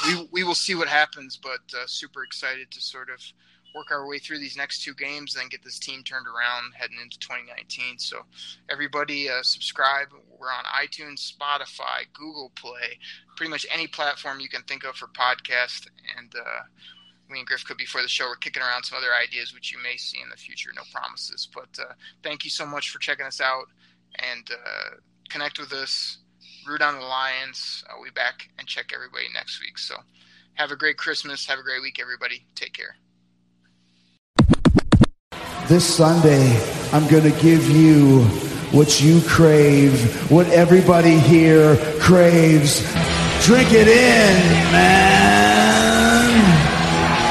we we will see what happens. But uh, super excited to sort of work our way through these next two games, and then get this team turned around heading into 2019. So, everybody, uh, subscribe. We're on iTunes, Spotify, Google Play, pretty much any platform you can think of for podcast, and uh, me and Griff could before the show. We're kicking around some other ideas, which you may see in the future. No promises, but uh, thank you so much for checking us out and uh, connect with us. root on the Lions. I'll be back and check everybody next week. So have a great Christmas. Have a great week, everybody. Take care. This Sunday, I'm going to give you what you crave, what everybody here craves. Drink it in, man.